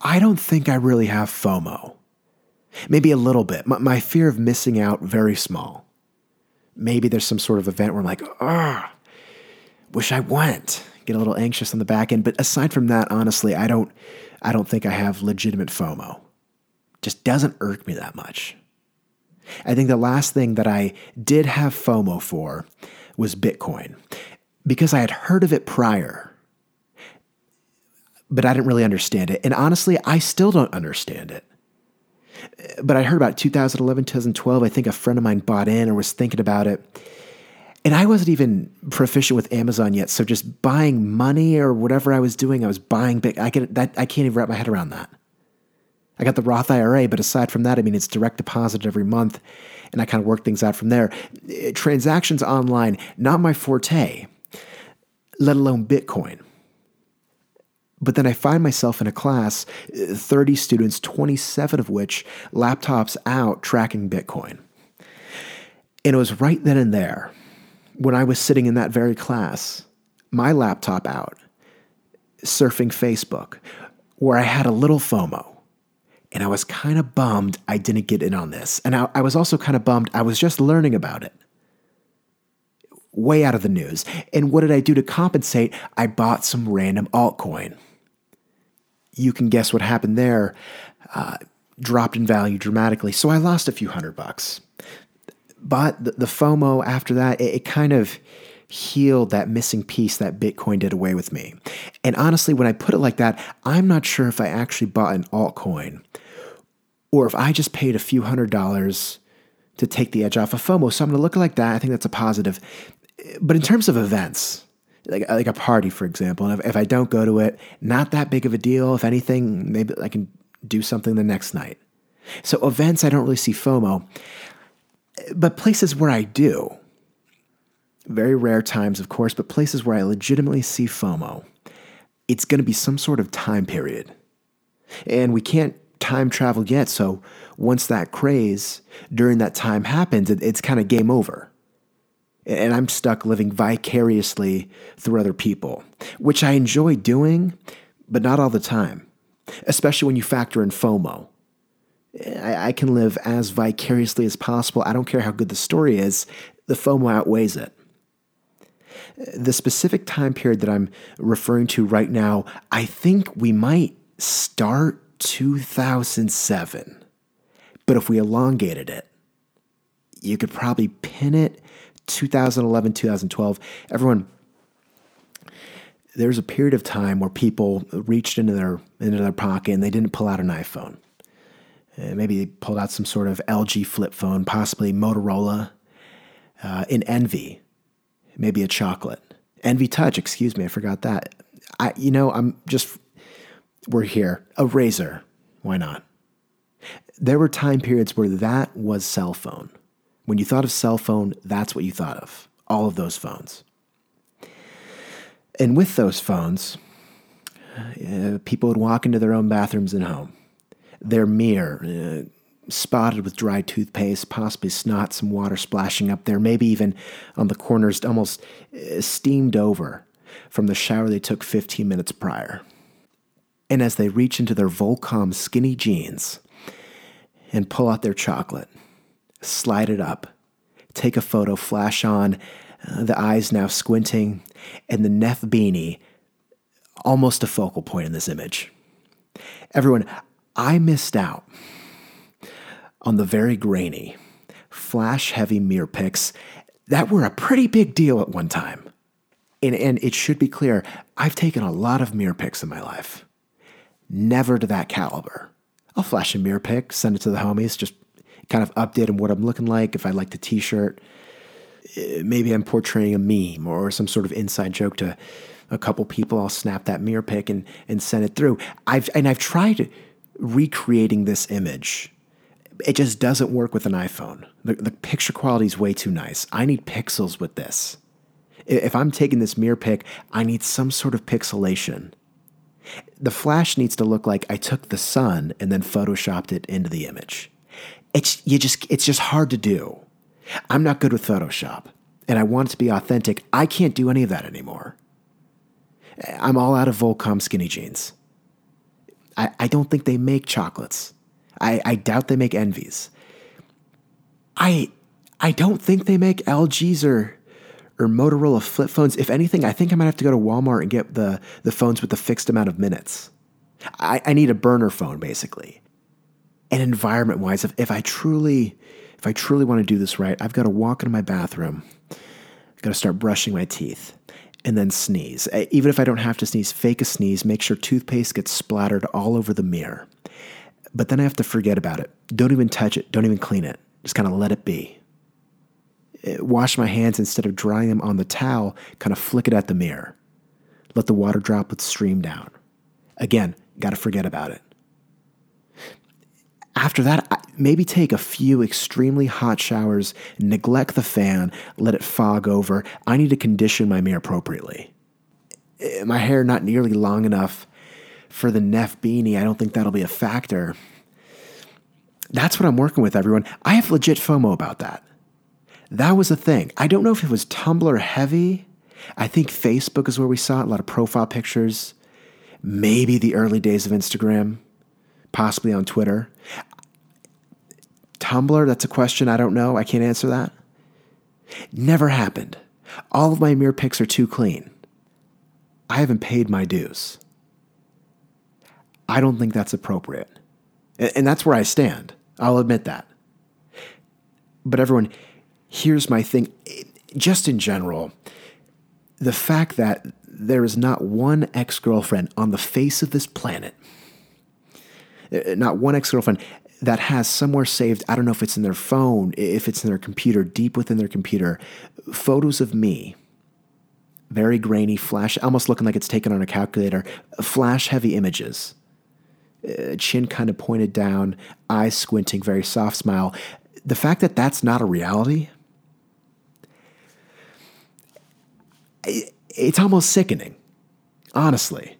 I don't think I really have FOMO. Maybe a little bit. My, my fear of missing out, very small. Maybe there's some sort of event where I'm like, ah, wish I went. Get a little anxious on the back end. But aside from that, honestly, I don't I don't think I have legitimate FOMO. Just doesn't irk me that much. I think the last thing that I did have FOMO for was Bitcoin because I had heard of it prior, but I didn't really understand it. And honestly, I still don't understand it. But I heard about 2011, 2012. I think a friend of mine bought in or was thinking about it. And I wasn't even proficient with Amazon yet. So just buying money or whatever I was doing, I was buying big. I, get, that, I can't even wrap my head around that. I got the Roth IRA, but aside from that, I mean, it's direct deposit every month, and I kind of work things out from there. Transactions online, not my forte, let alone Bitcoin. But then I find myself in a class, eh, 30 students, 27 of which laptops out tracking Bitcoin. And it was right then and there, when I was sitting in that very class, my laptop out, surfing Facebook, where I had a little FOMO and I was kind of bummed I didn't get in on this. And I, I, was also kind of bummed I was just learning about it. Way out of the news. And what did I do to compensate? I bought some random altcoin. You can guess what happened there. Uh, dropped in value dramatically. So I lost a few hundred bucks. But the, the FOMO after that, it, it kind of healed that missing piece that Bitcoin did away with me. And honestly, when I put it like that, I'm not sure if I actually bought an altcoin or if I just paid a few hundred dollars to take the edge off of FOMO. So I'm going to look like that. I think that's a positive. But in terms of events, like, like a party, for example, if, if I don't go to it, not that big of a deal. If anything, maybe I can do something the next night. So events, I don't really see FOMO. But places where I do, very rare times, of course, but places where I legitimately see FOMO, it's going to be some sort of time period. And we can't time travel yet, so once that craze during that time happens, it, it's kind of game over. And I'm stuck living vicariously through other people, which I enjoy doing, but not all the time, especially when you factor in FOMO. I, I can live as vicariously as possible. I don't care how good the story is, the FOMO outweighs it. The specific time period that I'm referring to right now, I think we might start 2007. But if we elongated it, you could probably pin it 2011, 2012. Everyone, there's a period of time where people reached into their into their pocket and they didn't pull out an iPhone. Uh, maybe they pulled out some sort of LG flip phone, possibly Motorola, uh, in Envy, maybe a chocolate. Envy Touch, excuse me, I forgot that. I, you know, I'm just, we're here. A RAZR, why not? There were time periods where that was cell phone. When you thought of cell phone, that's what you thought of. All of those phones. And with those phones, uh, people would walk into their own bathrooms and home their mirror, uh, spotted with dry toothpaste, possibly snot, some water splashing up there, maybe even on the corners, almost uh, steamed over from the shower they took 15 minutes prior. And as they reach into their Volcom skinny jeans and pull out their chocolate, slide it up, take a photo, flash on, uh, the eyes now squinting, and the Neff beanie almost a focal point in this image. Everyone, I missed out on the very grainy, flash heavy mirror pics that were a pretty big deal at one time. And, and it should be clear, I've taken a lot of mirror pics in my life. Never to that caliber. I'll flash a mirror pic, send it to the homies, just kind of update them what I'm looking like, if I like the t shirt. Eh, maybe I'm portraying a meme or some sort of inside joke to a couple people. I'll snap that mirror pic and, and send it through. I've, and I've tried recreating this image. It just doesn't work with an iPhone. The, the picture quality is way too nice. I need pixels with this. If I'm taking this mirror pic, I need some sort of pixelation. The flash needs to look like I took the sun and then photoshopped it into the image. It's you just it's just hard to do. I'm not good with Photoshop and I want it to be authentic. I can't do any of that anymore. I'm all out of Volcom skinny jeans. I, I don't think they make chocolates. I, I doubt they make envies. I I don't think they make LGs or or Motorola flip phones. If anything, I think I might have to go to Walmart and get the, the phones with the fixed amount of minutes. I, I need a burner phone, basically. And environment wise, if, if I truly if I truly want to do this right, I've got to walk into my bathroom. I've got to start brushing my teeth and then sneeze. Even if I don't have to sneeze, fake a sneeze, make sure toothpaste gets splattered all over the mirror. But then I have to forget about it. Don't even touch it, don't even clean it. Just kind of let it be. Wash my hands instead of drying them on the towel, kind of flick it at the mirror. Let the water droplets stream down. Again, got to forget about it. After that, maybe take a few extremely hot showers, neglect the fan, let it fog over. I need to condition my mirror appropriately. Eh, my hair not nearly long enough for the Neff beanie. I don't think that'll be a factor. That's what I'm working with, everyone. I have legit FOMO about that. That was a thing. I don't know if it was Tumblr heavy. I think Facebook is where we saw it, a lot of profile pictures. Maybe the early days of Instagram, possibly on Twitter. Tumblr, that's a question I don't know. I can't answer that. Never happened. All of my mirror pics are too clean. I haven't paid my dues. I don't think that's appropriate. And that's where I stand. I'll admit that. But everyone, here's my thing. Just in general, the fact that there is not one ex girlfriend on the face of this planet, uh, not one ex girlfriend that has somewhere saved, I don't know if it's in their phone, if it's in their computer, deep within their computer, photos of me. Very grainy, flash, almost looking like it's taken on a calculator, flash heavy images uh, chin kind of pointed down, eyes squinting, very soft smile. The fact that that's not a reality, it's almost sickening, honestly.